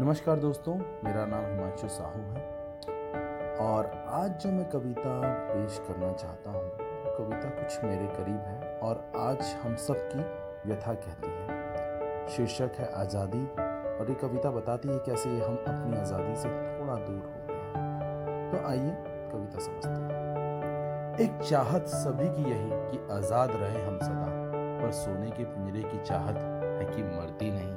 नमस्कार दोस्तों, मेरा नाम हिमांशु साहू है। और आज जो मैं कविता पेश करना चाहता हूँ कविता कुछ मेरे करीब है और आज हम सब की व्यथा कहती है। शीर्षक है आज़ादी और ये कविता बताती है कैसे हम अपनी आज़ादी से थोड़ा दूर हो गए हैं। तो आइए कविता समझते हैं। एक चाहत सभी की यही कि आज़ाद रहे हम सदा, पर सोने के पिंजरे की चाहत है कि मरती नहीं।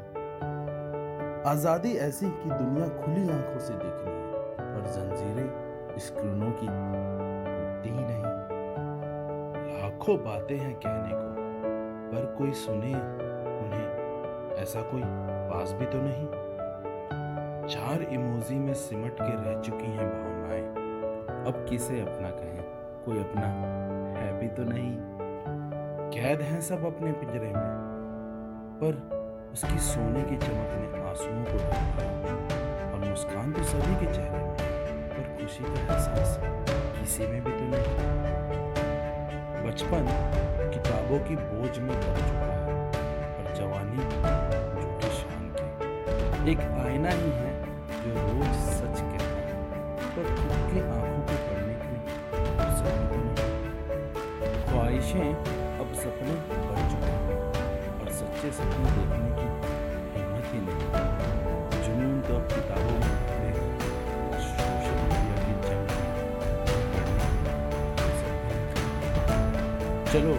आज़ादी ऐसी कि दुनिया खुली आँखों से देखनी है, पर जंजीरें स्क्रीनों की टूटती ही नहीं। लाखों बातें हैं कहने को, पर कोई सुने उन्हें, ऐसा कोई पास भी तो नहीं। चार इमोजी में सिमट के रह चुकी हैं भावनाएँ, अब किसे अपना कहें? कोई अपना है भी तो नहीं। कैद हैं सब अपने पिंजरे में, पर उसकी सोने की चमक ने आंसुओं को और मुस्कान तो सभी के चेहरे पर खुशी का एहसास किसी में भी तो नहीं। बचपन किताबों की बोझ में दब चुका है और जवानी झूठी शान की। एक आईना ही है जो रोज सच कहता है, पर खुद के आँखों को पढ़ने की तो ख्वाहिशें अब सपने बन चुके सच्चे सपने देखने की हिम्मत ही नहीं जुनून तो किताबों में सोशल मीडिया की जंग। चलो